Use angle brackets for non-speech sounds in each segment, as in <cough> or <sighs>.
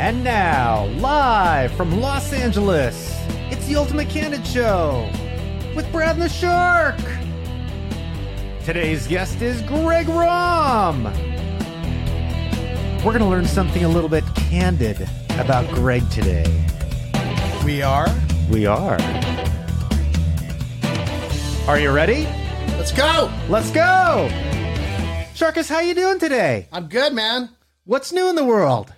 And now, live from Los Angeles, it's the Ultimate Candid Show with Brad and the Shark. Today's guest is Greg Rom. We're going to learn something a little bit candid about Greg today. We are. We are. Are you ready? Let's go. Let's go. Sharkus, how you doing today? I'm good, man. What's new in the world?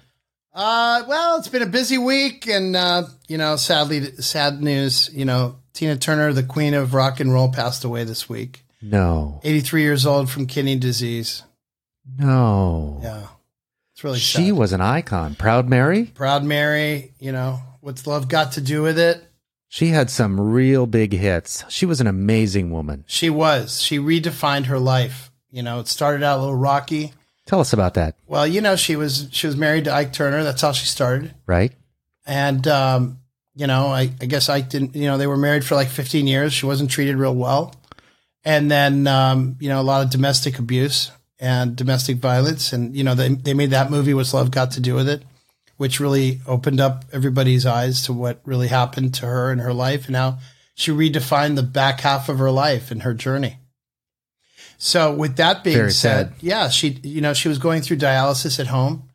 Uh, well, it's been a busy week, and uh, you know, sadly, sad news. You know, Tina Turner, the queen of rock and roll, passed away this week. No. 83 years old from kidney disease. No. Yeah, it's really She sad. was an icon. Proud Mary. Proud Mary. You know, what's love got to do with it? She had some real big hits. She was an amazing woman. She was. She redefined her life. You know, it started out a little rocky. Tell us about that, Well, you know, she was she was married to Ike Turner. That's how she started. right? And, um, you know, I, I guess I didn't, you know, they were married for like 15 years. She wasn't treated real well. And then, um, you know, a lot of domestic abuse and domestic violence. And, you know, they, they made that movie, What's Love Got to Do with It, which really opened up everybody's eyes to what really happened to her in her life and how she redefined the back half of her life and her journey. So with that being Very said, sad. yeah, she, you know, she was going through dialysis at home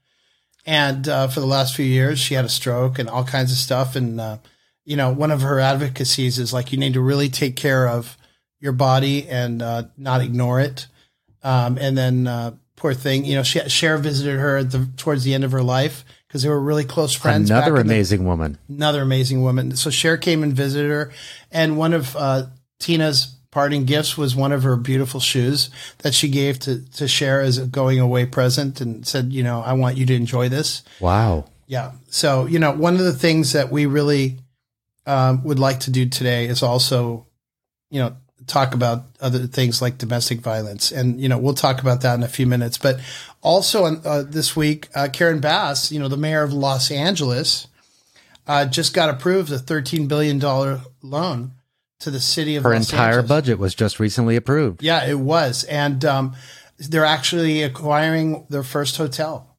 and uh, for the last few years she had a stroke and all kinds of stuff and uh, you know one of her advocacies is like you need to really take care of your body and uh, not ignore it um, and then uh, poor thing you know she Cher visited her at the, towards the end of her life because they were really close friends back Another in the- amazing woman. another amazing woman. So Cher came and visited her, and one of uh, Tina's parting gifts was one of her beautiful shoes that she gave to to Cher as a going away present, and said, you know, I want you to enjoy this. Wow. Yeah. So you know, one of the things that we really um, would like to do today is also, you know. Talk about other things like domestic violence, and you know we'll talk about that in a few minutes. But also on, uh, this week, uh, Karen Bass, you know the mayor of Los Angeles, uh, just got approved a $13 billion loan to the city of Her Los entire Angeles. budget was just recently approved. Yeah, it was. And um, they're actually acquiring their first hotel.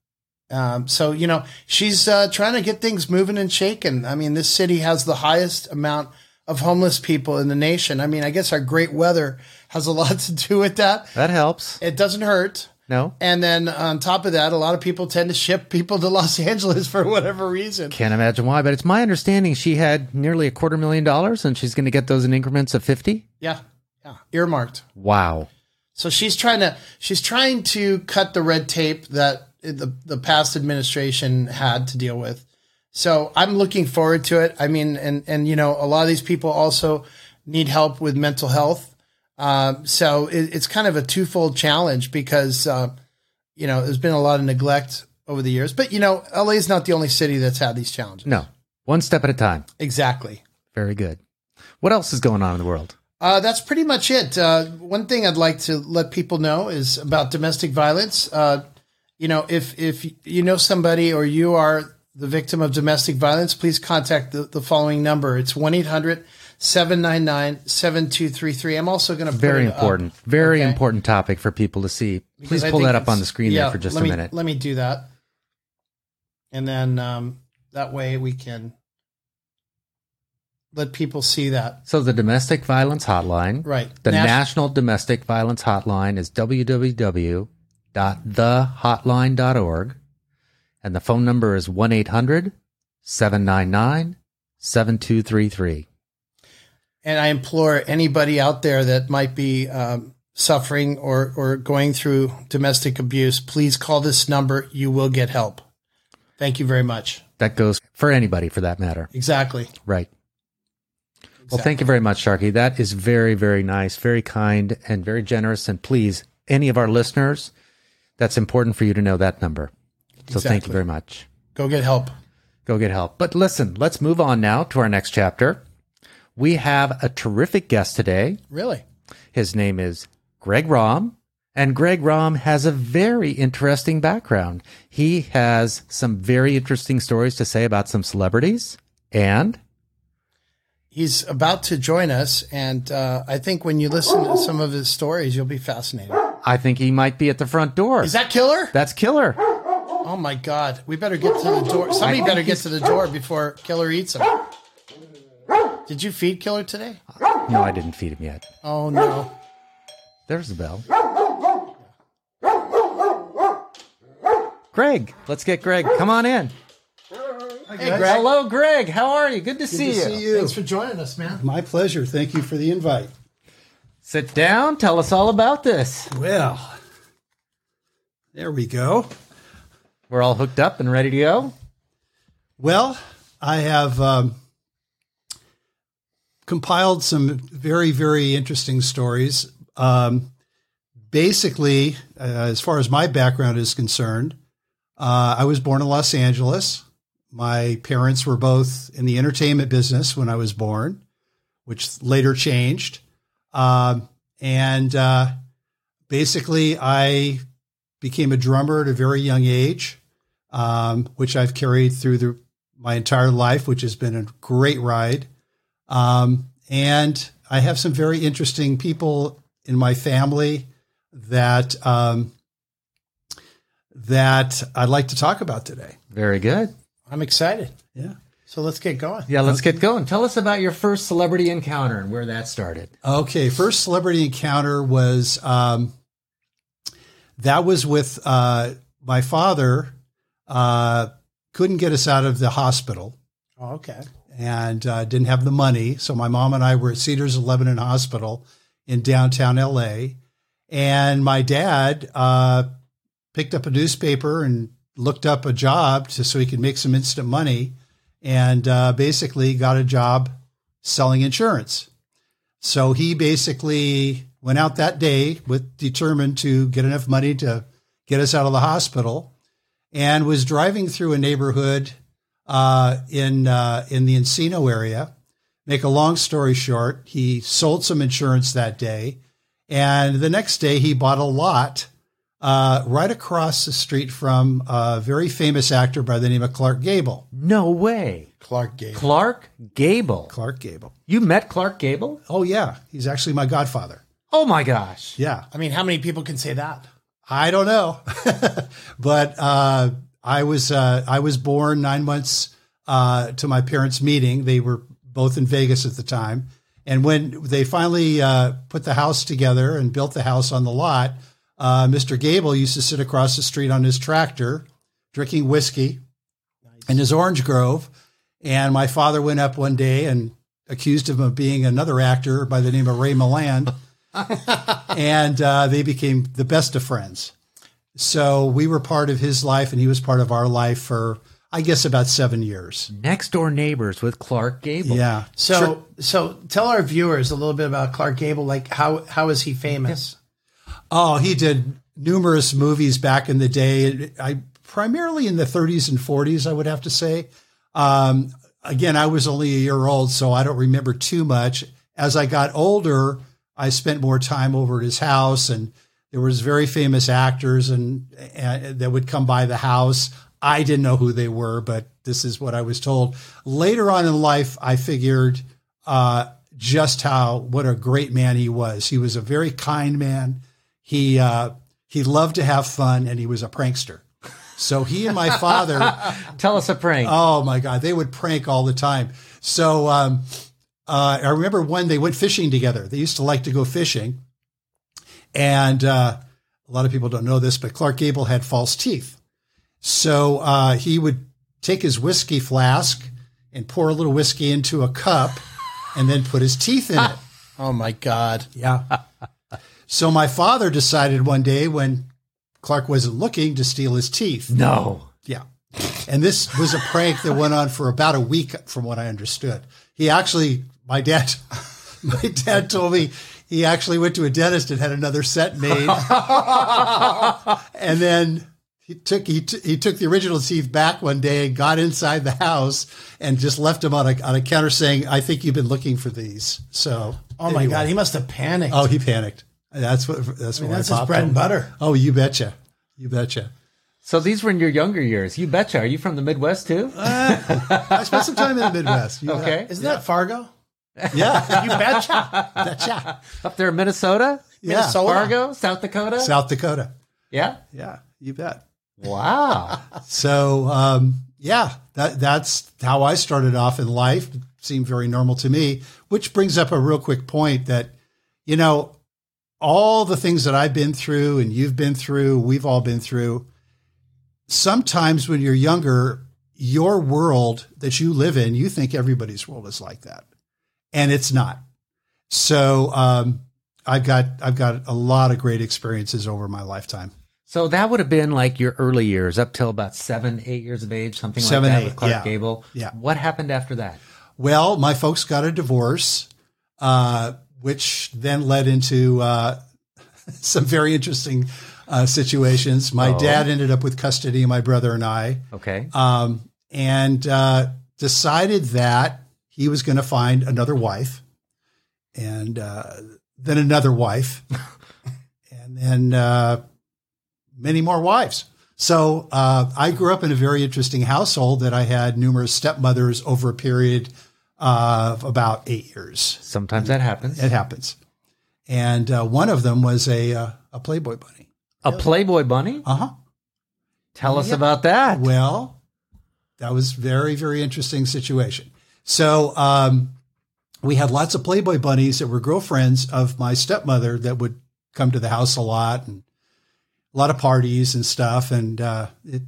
Um, so, you know, she's uh, trying to get things moving and shaking. I mean, this city has the highest amount of homeless people in the nation. I mean, I guess our great weather has a lot <laughs> to do with that. That helps. It doesn't hurt. No? And then on top of that, a lot of people tend to ship people to Los <laughs> Angeles for whatever reason. Can't imagine why, but it's my understanding she had nearly a quarter million dollars and she's going to get those in increments of 50. Yeah. Yeah. Earmarked. Wow. So she's trying to she's trying to cut the red tape that the the past administration had to deal with. So I'm looking forward to it. I mean, and and you know, a lot of these people also need help with mental health. Um, so it, it's kind of a twofold challenge because uh, you know there's been a lot of neglect over the years. But you know, LA is not the only city that's had these challenges. No. One step at a time. Exactly. Very good. What else is going on in the world? Uh, that's pretty much it. Uh, one thing I'd like to let people know is about domestic violence. Uh, you know, if if you know somebody or you are the victim of domestic violence, please contact the, the following number. It's 1 800 799 7233. I'm also going to Very important. Very okay. important topic for people to see. Please pull that up on the screen there for just a minute. Let me do that. And then um, that way we can let people see that. So the domestic violence hotline, Right. The Nas- National Domestic Violence Hotline is www.thehotline.org and the phone number is 1-800-799-7233. And I implore anybody out there that might be um, suffering or, or going through domestic abuse, please call this number. You will get help. Thank you very much. That goes for anybody for that matter. Exactly. Right. Well, thank you very much, Sharky. That is very, very nice, very kind, and very generous. And please, any of our listeners, that's important for you to know that number. So thank you very much. Go get help. Go get help. But listen, let's move on now to our next chapter. We have a terrific guest today. Really? His name is Greg Rom, and Greg Rom has a very interesting background. He has some very interesting stories to say about some celebrities, and He's about to join us. And uh, I think when you listen to some of his stories, you'll be fascinated. I think he might be at the front door. Is that killer? That's killer. Oh Oh my God! We better get to the door. Somebody better get to the door before Killer eats him. Did you feed Killer today? No, I didn't feed him yet. Oh no! There's the bell. Greg, let's get Greg. Come on in. Hey, Greg. Hello, Greg. How are you? Good to see to you. see you. Thanks for joining us, man. My pleasure. Thank you for the invite. Sit down. Tell us all about this. Well, there we go. We're all hooked up and ready to go. Well, I have um, compiled some very, very interesting stories. Um, basically, uh, as far as my background is concerned, uh, I was born in Los Angeles. My parents were both in the entertainment business when I was born, which later changed. Um, and uh, basically, I became a drummer at a very young age, um, which I've carried through the, my entire life, which has been a great ride. Um, and I have some very interesting people in my family that um, that I'd like to talk about today. Very good. I'm excited. Yeah. So let's get going. Yeah, let's get going. Tell us about your first celebrity encounter and where that started. Okay, first celebrity encounter was um, that was with uh, my father. Uh, couldn't get us out of the hospital Oh, okay. And uh, didn't have the money, so my mom and I were at Cedars of Lebanon Hospital in downtown LA, and my dad uh, picked up a newspaper and looked up a job to, so he could make some instant money, and uh, basically got a job selling insurance. So he basically went out that day with determined to get enough money to get us out of the hospital, and was driving through a neighborhood uh, in uh, in the Encino area. Make a long story short, he sold some insurance that day, and the next day he bought a lot uh, right across the street from a very famous actor by the name of Clark Gable. No way. Clark Gable. Clark Gable. Clark Gable. You met Clark Gable? Oh yeah, he's actually my godfather. Oh my gosh. Yeah, I mean, how many people can say that? I don't know, <laughs> but uh, I was uh, I was born nine months uh, to my parents' meeting. They were both in Vegas at the time, and when they finally uh, put the house together and built the house on the lot, uh, Mr. Gable used to sit across the street on his tractor, drinking whiskey in his orange grove. And my father went up one day and accused him of being another actor by the name of Ray Milland <laughs> and uh, they became the best of friends. So we were part of his life, and he was part of our life for, I guess, about seven years. Next door neighbors with Clark Gable. Yeah. So, so tell our viewers a little bit about Clark Gable. Like, how how is he famous? Oh, he did numerous movies back in the day. I primarily in the 30s and 40s, I would have to say. Um, again, I was only a year old, so I don't remember too much. As I got older, I spent more time over at his house, and there was very famous actors and, and that would come by the house. I didn't know who they were, but this is what I was told. Later on in life, I figured uh, just how what a great man he was. He was a very kind man. He uh, he loved to have fun, and he was a prankster. So he and my father. <laughs> Tell us a prank. Oh my God, they would prank all the time. So um, uh, I remember when they went fishing together. They used to like to go fishing, and uh, a lot of people don't know this, but Clark Gable had false teeth. So uh, he would take his whiskey flask and pour a little whiskey into a cup, and then put his teeth in it. <laughs> Oh my God! Yeah. So my father decided one day when Clark wasn't looking to steal his teeth. no. Yeah. And this was a prank that went on for about a week, from what I understood. He actually, my dad, <laughs> my dad told me he actually went to a dentist and had another set made. <laughs> and then he took he, t- he took the original teeth back one day and got inside the house and just left them on a on a counter saying, "I think you've been looking for these." So, Oh my anyway. God! He must have panicked. Oh, he panicked. That's what that's what that's my his pop bread and butter. Oh, you betcha. You betcha. So these were in your younger years. You betcha. Are you from the Midwest too? Uh, I spent some time in the Midwest. <laughs> You okay. Isn't that Fargo? Bet. Yeah. <laughs> You betcha. betcha. Up there in Minnesota? Yeah. Minnesota. Fargo? South Dakota? South Dakota. yeah? Yeah, you bet. Wow. So um, yeah, that that's how I started off in life. It seemed very normal to me, which brings up a real quick point that you know all the things that I've been through and you've been through, we've all been through. Sometimes when you're younger, your world that you live in, you think everybody's world is like that, and it's not. So um, I've got I've got a lot of great experiences over my lifetime. So that would have been like your early years, up till about seven, eight years of age, something Seven, like that eight, with Clark yeah. Gable. Yeah. What happened after that? Well, my folks got a divorce, uh, which then led into uh, <laughs> some very interesting uh, situations. My Oh. dad ended up with custody of my brother and I, Okay. um, and uh, decided that he was going to find another wife, and uh, then another wife, <laughs> and then uh, many more wives. So uh, I grew up in a very interesting household that I had numerous stepmothers over a period of about eight years. Sometimes that happens. It happens, and uh, one of them was a uh, a Playboy bunny. A Playboy bunny? Uh huh. Tell us about that. Well, that was very, very interesting situation. So um, we had lots of Playboy bunnies that were girlfriends of my stepmother that would come to the house a lot and a lot of parties and stuff. And uh, it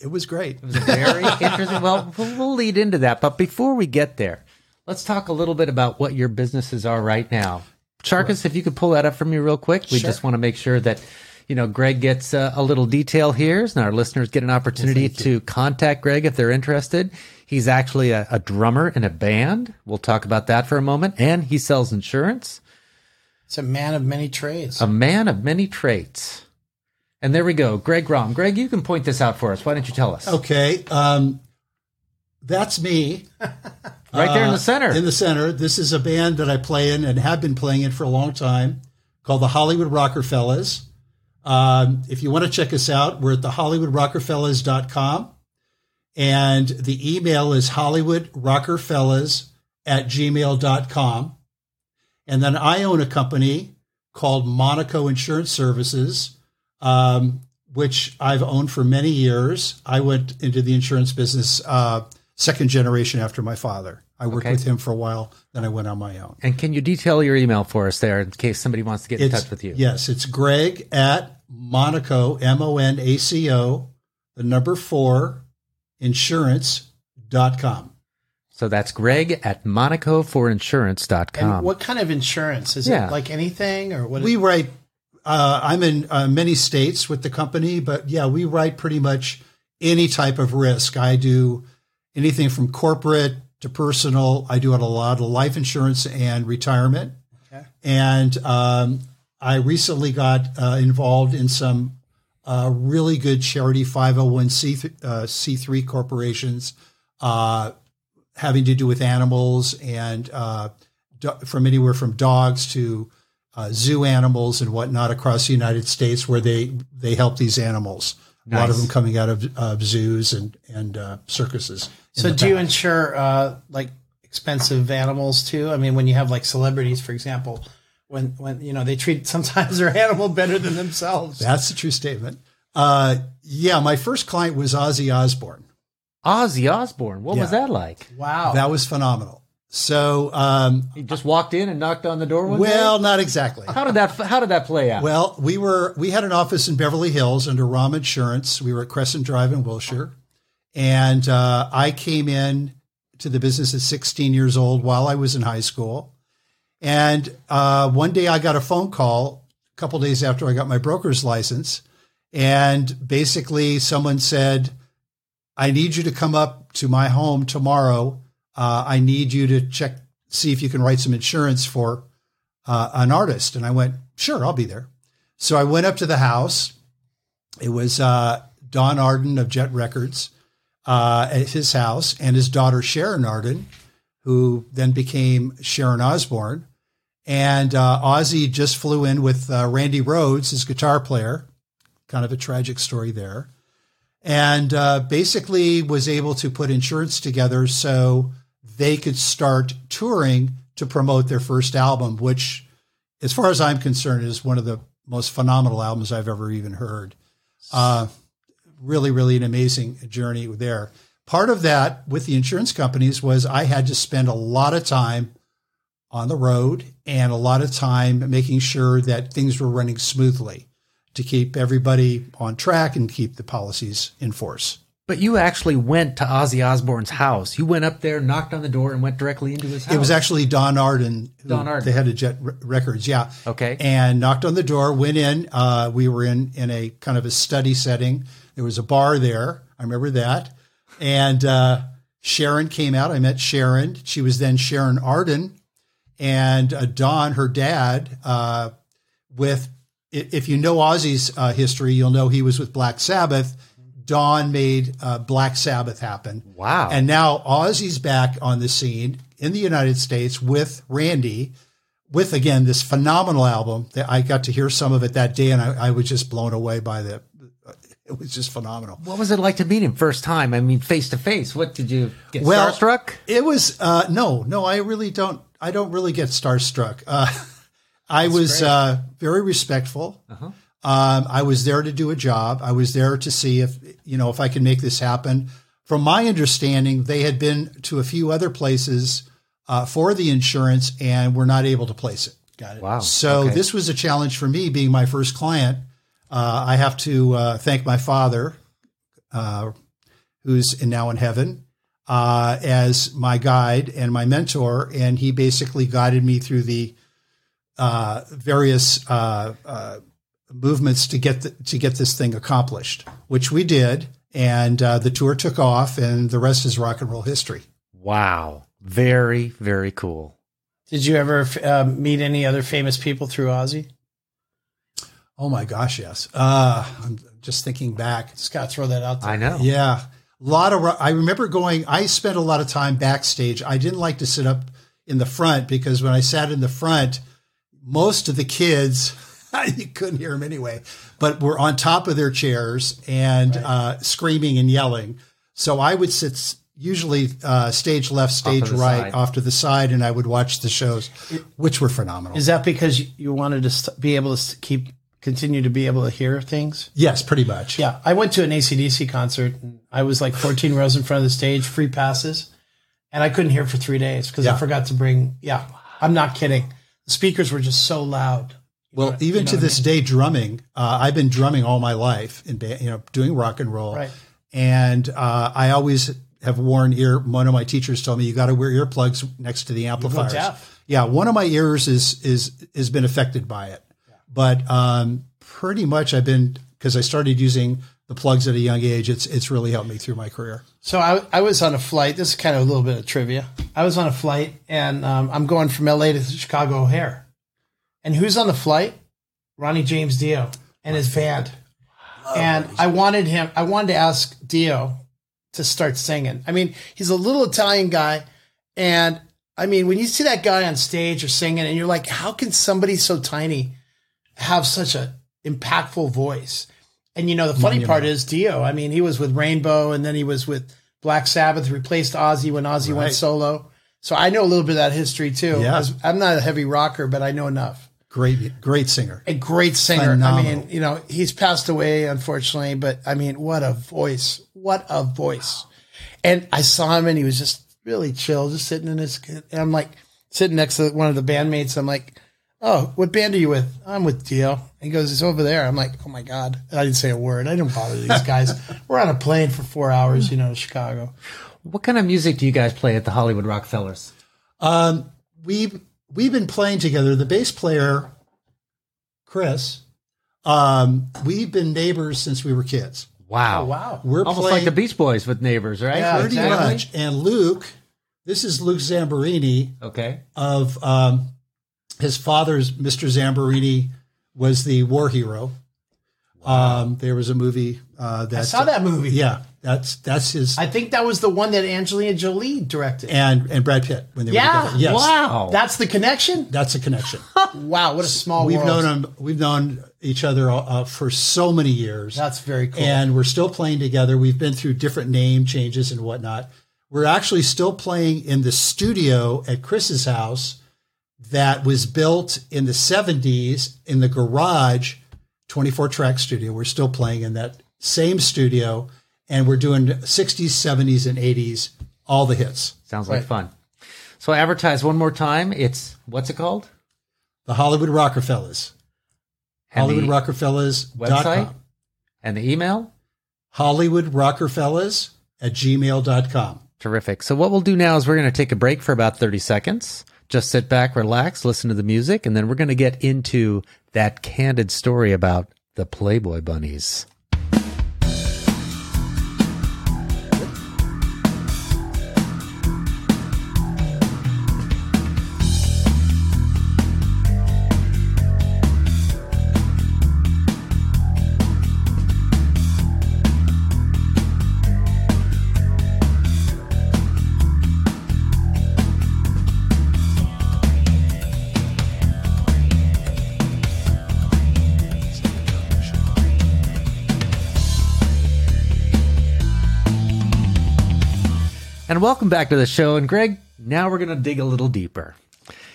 it was great. It was very <laughs> interesting. Well, we'll lead into that. But before we get there, let's talk a little bit about what your businesses are right now. Sharkus, if you could pull that up for me real quick. We Sure. just want to make sure that, you know, Greg gets uh, a little detail here and our listeners get an opportunity to contact Greg if they're interested. He's actually a, a drummer in a band. We'll talk about that for a moment. And he sells insurance. It's a man of many trades. A man of many traits. And there we go. Greg Rom. Greg, you can point this out for us. Why don't you tell us? Okay. Um, that's me. <laughs> right there in Uh, the center. In the center. This is a band that I play in and have been playing in for a long time called the Hollywood Rockerfellas. Um, if you want to check us out, we're at the HollywoodRockerfellas.com. And the email is HollywoodRockerfellas at gmail.com. And then I own a company called Monaco Insurance Services, um, which I've owned for many years. I went into the insurance business uh, second generation after my father. I worked Okay. with him for a while, then I went on my own. And can you detail your email for us there in case somebody wants to get in touch with you? Yes, it's Greg at Monaco, M O N A C O, the number four, insurance.com. So that's Greg at MonacoForInsurance.com. and what kind of insurance is Yeah. it? Like anything or what? We write, uh, I'm in uh, many states with the company, but yeah, we write pretty much any type of risk. I do anything from corporate to personal. I do a lot of life insurance and retirement. Okay. And um, I recently got uh, involved in some uh, really good charity 501c uh, C3 corporations uh, having to do with animals and uh, do- from anywhere from dogs to uh, zoo animals and whatnot across the United States, where they they help these animals. A lot of them coming out of uh, zoos and and uh, circuses. so the do you insure uh, like expensive animals too? I mean, when you have like celebrities, for example, when when you know they treat <laughs> sometimes their animal better than themselves. That's a true statement. Uh, yeah, my first client was Ozzy Osbourne. Ozzy Osbourne. What was that like? wow. That was phenomenal. So, um, He just walked in and knocked on the door one well, day? not exactly. How did that how did that play out? Well, we were we had an office in Beverly Hills under Rom Insurance. We were at Crescent Drive in Wilshire, and uh, I came in to the business at 16 years old while I was in high school. And uh, one day I got a phone call a couple days after I got my broker's license, and basically someone said, "I need you to come up to my home tomorrow. Uh, I need you to check see if you can write some insurance for." uh, an artist. And I went, sure, I'll be there. So I went up to the house. It was uh, Don Arden of Jet Records uh, at his house and his daughter Sharon Arden, who then became Sharon Osbourne. And uh, Ozzy just flew in with uh, Randy Rhoads, his guitar player. Kind of a tragic story there. And uh, basically was able to put insurance together so they could start touring to promote their first album, which, as far as I'm concerned, is one of the most phenomenal albums I've ever even heard. Uh, really, really an amazing journey there. Part of that with the insurance companies was I had to spend a lot of time on the road and a lot of time making sure that things were running smoothly to keep everybody on track and keep the policies in force. But you actually went to Ozzy Osbourne's house. You went up there, knocked on the door, and went directly into his house. It was actually Don Arden, Don Arden. the head of Jet Re- Records. Yeah. Okay. And knocked on the door, went in. Uh, we were in in a kind of a study setting. There was a bar there. I remember that. And uh, Sharon came out. I met Sharon. She was then Sharon Arden, and uh, Don, her dad, uh, with if you know Ozzy's uh, history, you'll know he was with Black Sabbath. Don made uh, Black Sabbath happen. Wow. And now Ozzy's back on the scene in the United States with Randy, with again this phenomenal album that I got to hear some of it that day, and I, I was just blown away by the. It was just phenomenal. What was it like to meet him first time? I mean, face to face. What did you get Well, starstruck? It was uh, no, no. I really don't. I don't really get starstruck. Uh, <laughs> I was uh, very respectful. Uh-huh. Um, I was there to do a job. I was there to see if you know if I could make this happen. From my understanding, they had been to a few other places uh, for the insurance and were not able to place it. Got it. Wow. So Okay. this was a challenge for me, being my first client. Uh, I have to uh, thank my father, uh, who's in, now in heaven, uh, as my guide and my mentor, and he basically guided me through the uh, various uh, uh, movements to get the, to get this thing accomplished, which we did, and uh, the tour took off, and the rest is rock and roll history. Wow. Very, very cool. Did you ever uh, meet any other famous people through Ozzy? Oh my gosh, yes. Uh, I'm just thinking back. Just got to throw that out there. I know. Yeah. A lot of, I remember going, I spent a lot of time backstage. I didn't like to sit up in the front because when I sat in the front, most of the kids, <laughs> you couldn't hear them anyway, but were on top of their chairs and uh, screaming and yelling. So I would sit usually uh, stage left, stage the right, side. off to the side, and I would watch the shows, which were phenomenal. Is that because you- wanted to be able to keep continue to be able to hear things? yes, pretty much. Yeah, I went to an ACDC concert. And I was like 14 rows in front of the stage, free passes, and I couldn't hear for three days because I forgot to bring. Yeah, I'm not kidding. The speakers were just so loud. Well, even to this day, drumming. Uh, I've been drumming all my life, in ba- you know, doing rock and roll. Right. And uh, I always have worn ear. One of my teachers told me you got to wear earplugs next to the amplifiers. Yeah, one of my ears is is has been affected by it, but um, pretty much I've been because I started using the plugs at a young age. It's it's really helped me through my career. So I, I was on a flight. This is kind of a little bit of trivia. I was on a flight, and um, I'm going from LA to Chicago O'Hare. And who's on the flight? Ronnie James Dio and his band. And I wanted him. I wanted to ask Dio to start singing. I mean, he's a little Italian guy, and I mean, when you see that guy on stage or singing, and you're like, how can somebody so tiny have such a impactful voice? And you know, the funny part is Dio. I mean, he was with Rainbow, and then he was with Black Sabbath, replaced Ozzy when Ozzy went solo. So I know a little bit of that history too. Yeah. I'm not a heavy rocker, but I know enough. Great, great singer. A great singer. I mean, you know, he's passed away unfortunately, but I mean, what a voice! What a voice! And I saw him, and he was just really chill, just sitting in his. And I'm like sitting next to one of the bandmates. I'm like, "Oh, what band are you with?" I'm with Dio. He goes, "It's over there." I'm like, "Oh my god!" And I didn't say a word. I didn't bother these guys. <laughs> We're on a plane for four hours, you know, to Chicago. What kind of music do you guys play at the Hollywood Rockefellers? Um, we've we've been playing together. The bass player, Chris. Um, we've been neighbors since we were kids. Wow. Oh, wow. We're Almost playing like the Beach Boys with neighbors, right? Yeah, pretty exactly. much. And Luke, this is Luke Zamperini Okay. of um, his father's. Mr. Zamperini was the war hero. Um, there was a movie uh, that I saw that movie. Yeah, that's that's his I think that was the one that Angelina Jolie directed. and and Brad Pitt when they Yeah. were together. Yes, Wow. That's the connection. that's a connection. <laughs> Wow, what a small We've world. known him. We've known each other uh, for so many years. That's very cool. and we're still playing together. We've been through different name changes and whatnot. We're actually still playing in the studio at Chris's house that was built in the 70s in the garage, 24 track studio. We're still playing in that same studio, and we're doing 60s, 70s, and 80s, all the hits. Sounds like Right. fun. So advertise one more time. It's what's it called? The Hollywood Rockefellers. And Hollywood Rockefellers website and the email. Hollywood Rockefellers at gmail.com. Terrific. So what we'll do now is we're going to take a break for about 30 seconds. Just sit back, relax, listen to the music, and then we're going to get into that candid story about the Playboy bunnies. Welcome back to the show. And Greg, now we're going to dig a little deeper.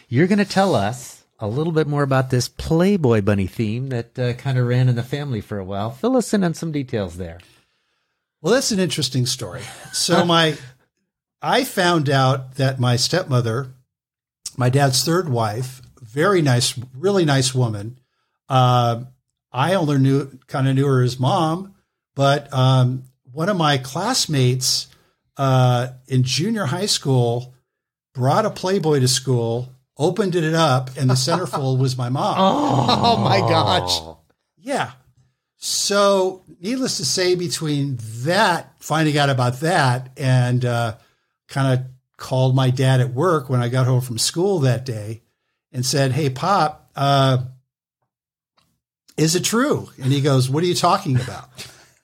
You're going to tell us a little bit more about this Playboy bunny theme that uh, kind of ran in the family for a while. Fill us in on some details there. Well, that's an interesting story. So <laughs> my, I found out that my stepmother, my dad's third wife, very nice, really nice woman. Uh, I only knew kind of knew her as mom, but um, one of my classmates uh, in junior high school brought a Playboy to school, opened it up, and the centerfold was my mom. <laughs> Oh my gosh. Yeah. So, needless to say, between that, finding out about that, and uh, kind of called my dad at work when I got home from school that day and said, Hey, Pop, uh, is it true? And he goes, What are you talking about?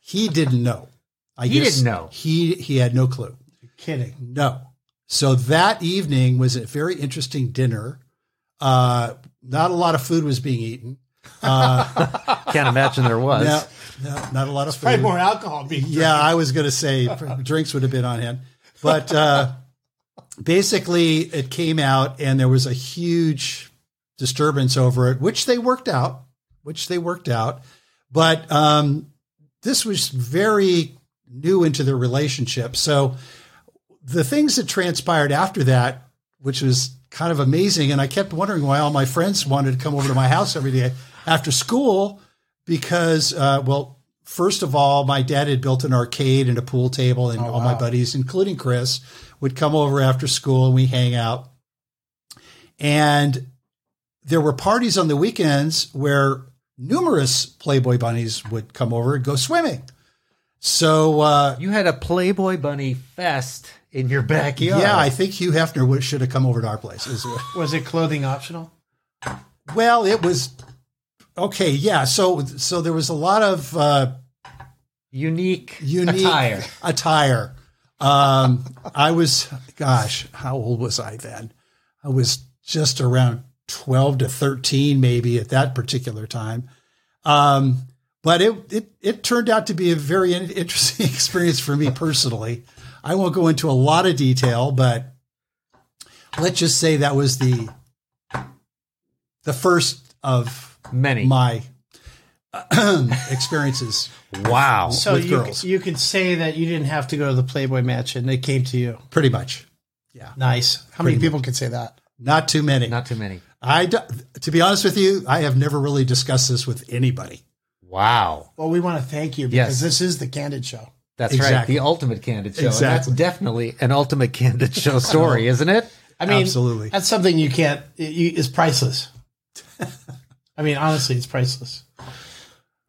he didn't know. I He didn't know. He, he had no clue. Kidding. No. So that evening was a very interesting dinner. Uh, not a lot of food was being eaten. Uh, <laughs> Can't imagine there was. no, no, not a lot of food. Probably more alcohol being Yeah, I was going to say <laughs> drinks would have been on hand, but uh, basically it came out and there was a huge disturbance over it, which they worked out, which they worked out. But um, this was very new into their relationship. So the things that transpired after that, which was kind of amazing, and I kept wondering why all my friends wanted to come over to my house every day after school because, uh, well, first of all, my dad had built an arcade and a pool table, and all my buddies, including Chris, would come over after school and we hang out. And there were parties on the weekends where numerous Playboy bunnies would come over and go swimming. So, uh, You had a Playboy bunny fest in your backyard. yeah, I think Hugh Hefner would, should have come over to our place. Is- Was it clothing optional? Well, it was okay. Yeah. So, so there was a lot of uh, unique, unique attire. attire. Um, I was, gosh, how old was I then? I was just around 12 to 13, maybe at that particular time. Um, but it, it, it turned out to be a very interesting <laughs> experience for me personally. I won't go into a lot of detail, but let's just say that was the, the first of Many. my <clears throat> experiences. wow. So With you girls. you could say that you didn't have to go to the Playboy Mansion; they came to you. Pretty much. Yeah. Nice. How many people could say that? Not too many. Not too many. I, do- to be honest with you, I have never really discussed this with anybody. Wow. Well, we want to thank you Yes. because this is the Candid Show. That's right. The ultimate candid show. Exactly. And that's definitely an ultimate candid show story, isn't it? I mean, Absolutely. that's something you can't. It, you, it's priceless. <laughs> I mean, honestly, it's priceless.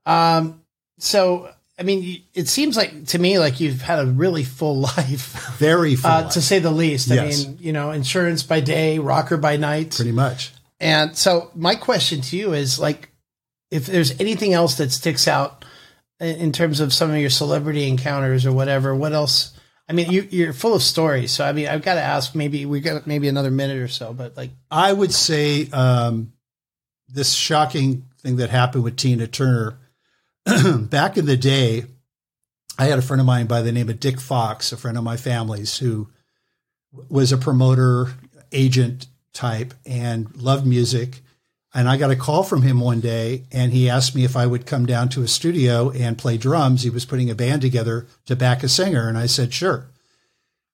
Um. So, I mean, it seems like to me like you've had a really full <laughs> life, Very full, uh, life, to say the least. Yes. I mean, you know, insurance by day, rocker by night. pretty much. And so my question to you is like, if there's anything else that sticks out in terms of some of your celebrity encounters or whatever, what else? I mean, you, you're full of stories. So, I mean, I've got to ask, maybe we got maybe another minute or so, but like, I would say um, this shocking thing that happened with Tina Turner <clears throat> back in the day. I had a friend of mine by the name of Dick Fox, a friend of my family's, who was a promoter, agent type, and loved music. And I got a call from him one day and he asked me if I would come down to his studio and play drums. He was putting a band together to back a singer. And I said, sure.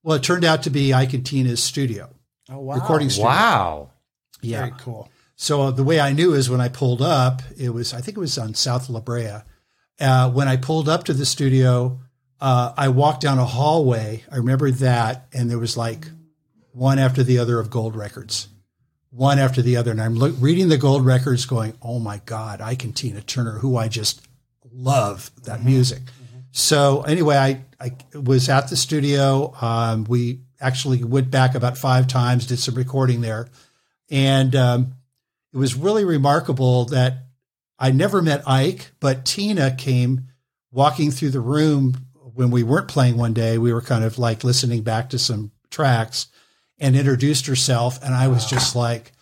Well, it turned out to be Ike and Tina's studio, Oh wow. recording studio. Wow. Yeah. Very cool. So uh, the way I knew is when I pulled up, it was, I think it was on South La Brea. Uh, when I pulled up to the studio, uh, I walked down a hallway. I remember that. And there was like one after the other of gold records, one after the other. And I'm look, reading the gold records going, oh my God, I can Tina Turner, who I just love that music. So anyway, I, I was at the studio. Um, we actually went back about five times, did some recording there. And um, it was really remarkable that I never met Ike, but Tina came walking through the room when we weren't playing one day. We were kind of like listening back to some tracks and introduced herself. And I was just like,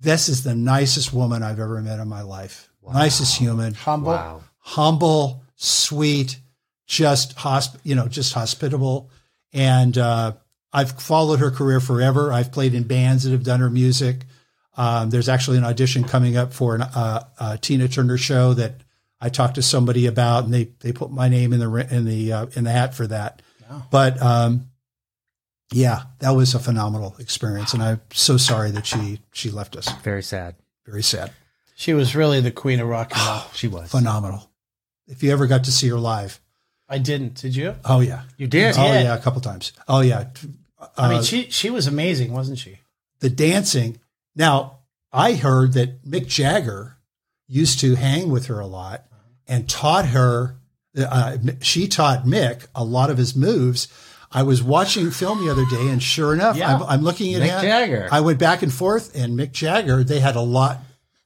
this is the nicest woman I've ever met in my life. Nicest human, Humble. Wow. humble, sweet, just hosp- you know, just hospitable. And uh, I've followed her career forever. I've played in bands that have done her music. Um, there's actually an audition coming up for an, uh, a Tina Turner show that I talked to somebody about, and they they put my name in the in the uh, in the hat for that. But um, yeah, that was a phenomenal experience, and I'm so sorry that she she left us. Very sad. Very sad. She was really the queen of rock and roll. <sighs> She was. Phenomenal. If you ever got to see her live, I didn't. Did you? oh yeah, You did. Oh did. yeah, a couple times. Oh yeah, I mean, Uh, she she was amazing, wasn't she? the dancing. Now I heard that Mick Jagger used to hang with her a lot and taught her. Uh, she taught Mick a lot of his moves. I was watching film the other day, and sure enough, Yeah. I'm, I'm looking at Mick. Jagger. I went back and forth, and Mick Jagger. They had a lot.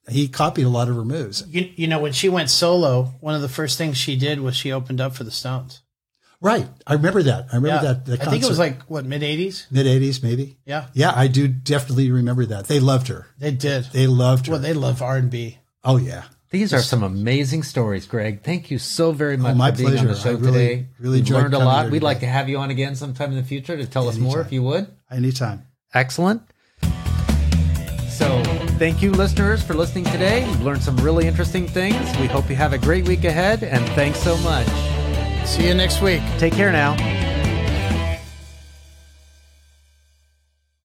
He copied a lot of her moves. You, you know, when she went solo, one of the first things she did was she opened up for the Stones. Right, I remember that. I remember Yeah. that. The I think it was like what mid '80s. mid '80s, maybe. Yeah, Yeah, I do definitely remember that. They loved her. they did. They loved her. Well, they love R and B. oh yeah. These are some amazing stories, Greg. Thank you so very oh, much Oh, my for being on the show really- today. really We've enjoyed learned a lot. We'd like to have you on again sometime in the future to tell us more, if you would. Anytime. Excellent. So, thank you, listeners, for listening today. We've learned some really interesting things. We hope you have a great week ahead, and thanks so much. See you next week. Take care now.